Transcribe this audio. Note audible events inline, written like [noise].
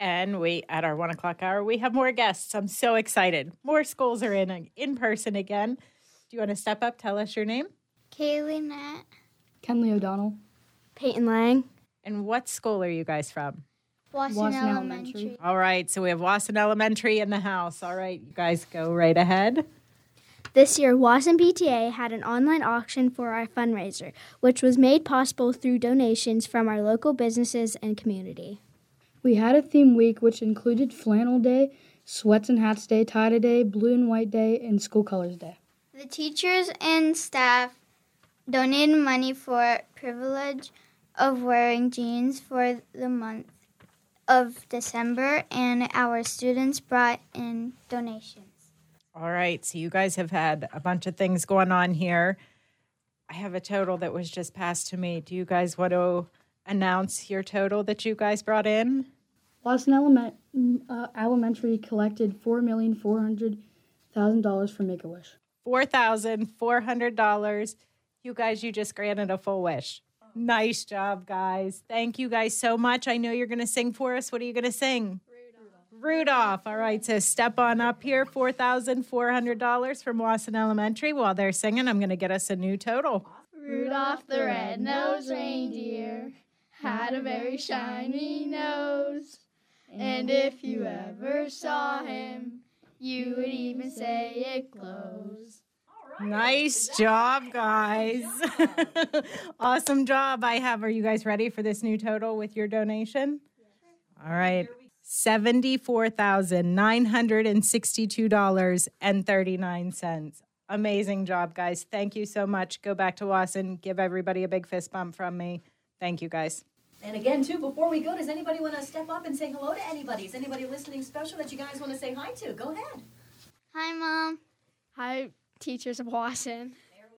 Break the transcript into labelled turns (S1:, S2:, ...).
S1: And we, at our one o'clock hour, we have more guests. I'm so excited. More schools are in in person again. Do you want to step up? Tell us your name
S2: Kaylee Nat.
S3: Kenley O'Donnell.
S4: Peyton Lang.
S1: and what school are you guys from?
S2: Wasson,
S3: Wasson
S2: Elementary.
S3: Elementary.
S1: All right, so we have Wasson Elementary in the house. All right, you guys go right ahead.
S4: This year, Wasson PTA had an online auction for our fundraiser, which was made possible through donations from our local businesses and community.
S3: We had a theme week which included Flannel Day, Sweats and Hats Day, Tie Day, Blue and White Day, and School Colors Day.
S2: The teachers and staff donated money for privilege of wearing jeans for the month of December, and our students brought in donations.
S1: All right, so you guys have had a bunch of things going on here. I have a total that was just passed to me. Do you guys want to announce your total that you guys brought in?
S3: Wasson Element, uh, Elementary collected $4,400,000 from Make a Wish.
S1: $4,400. You guys, you just granted a full wish. Nice job, guys. Thank you guys so much. I know you're going to sing for us. What are you going to sing? Rudolph. Rudolph. All right, so step on up here. $4,400 from Wasson Elementary. While they're singing, I'm going to get us a new total.
S5: Rudolph the red-nosed reindeer had a very shiny nose. And if you ever saw him, you would even say it glows.
S1: Nice job, guys. [laughs] awesome job. I have. Are you guys ready for this new total with your donation? All right. $74,962.39. Amazing job, guys. Thank you so much. Go back to Wasson. Give everybody a big fist bump from me. Thank you, guys.
S6: And again, too, before we go, does anybody want to step up and say hello to anybody? Is anybody listening special that you guys want to say hi to? Go ahead.
S2: Hi, Mom.
S4: Hi, teachers of Wasson.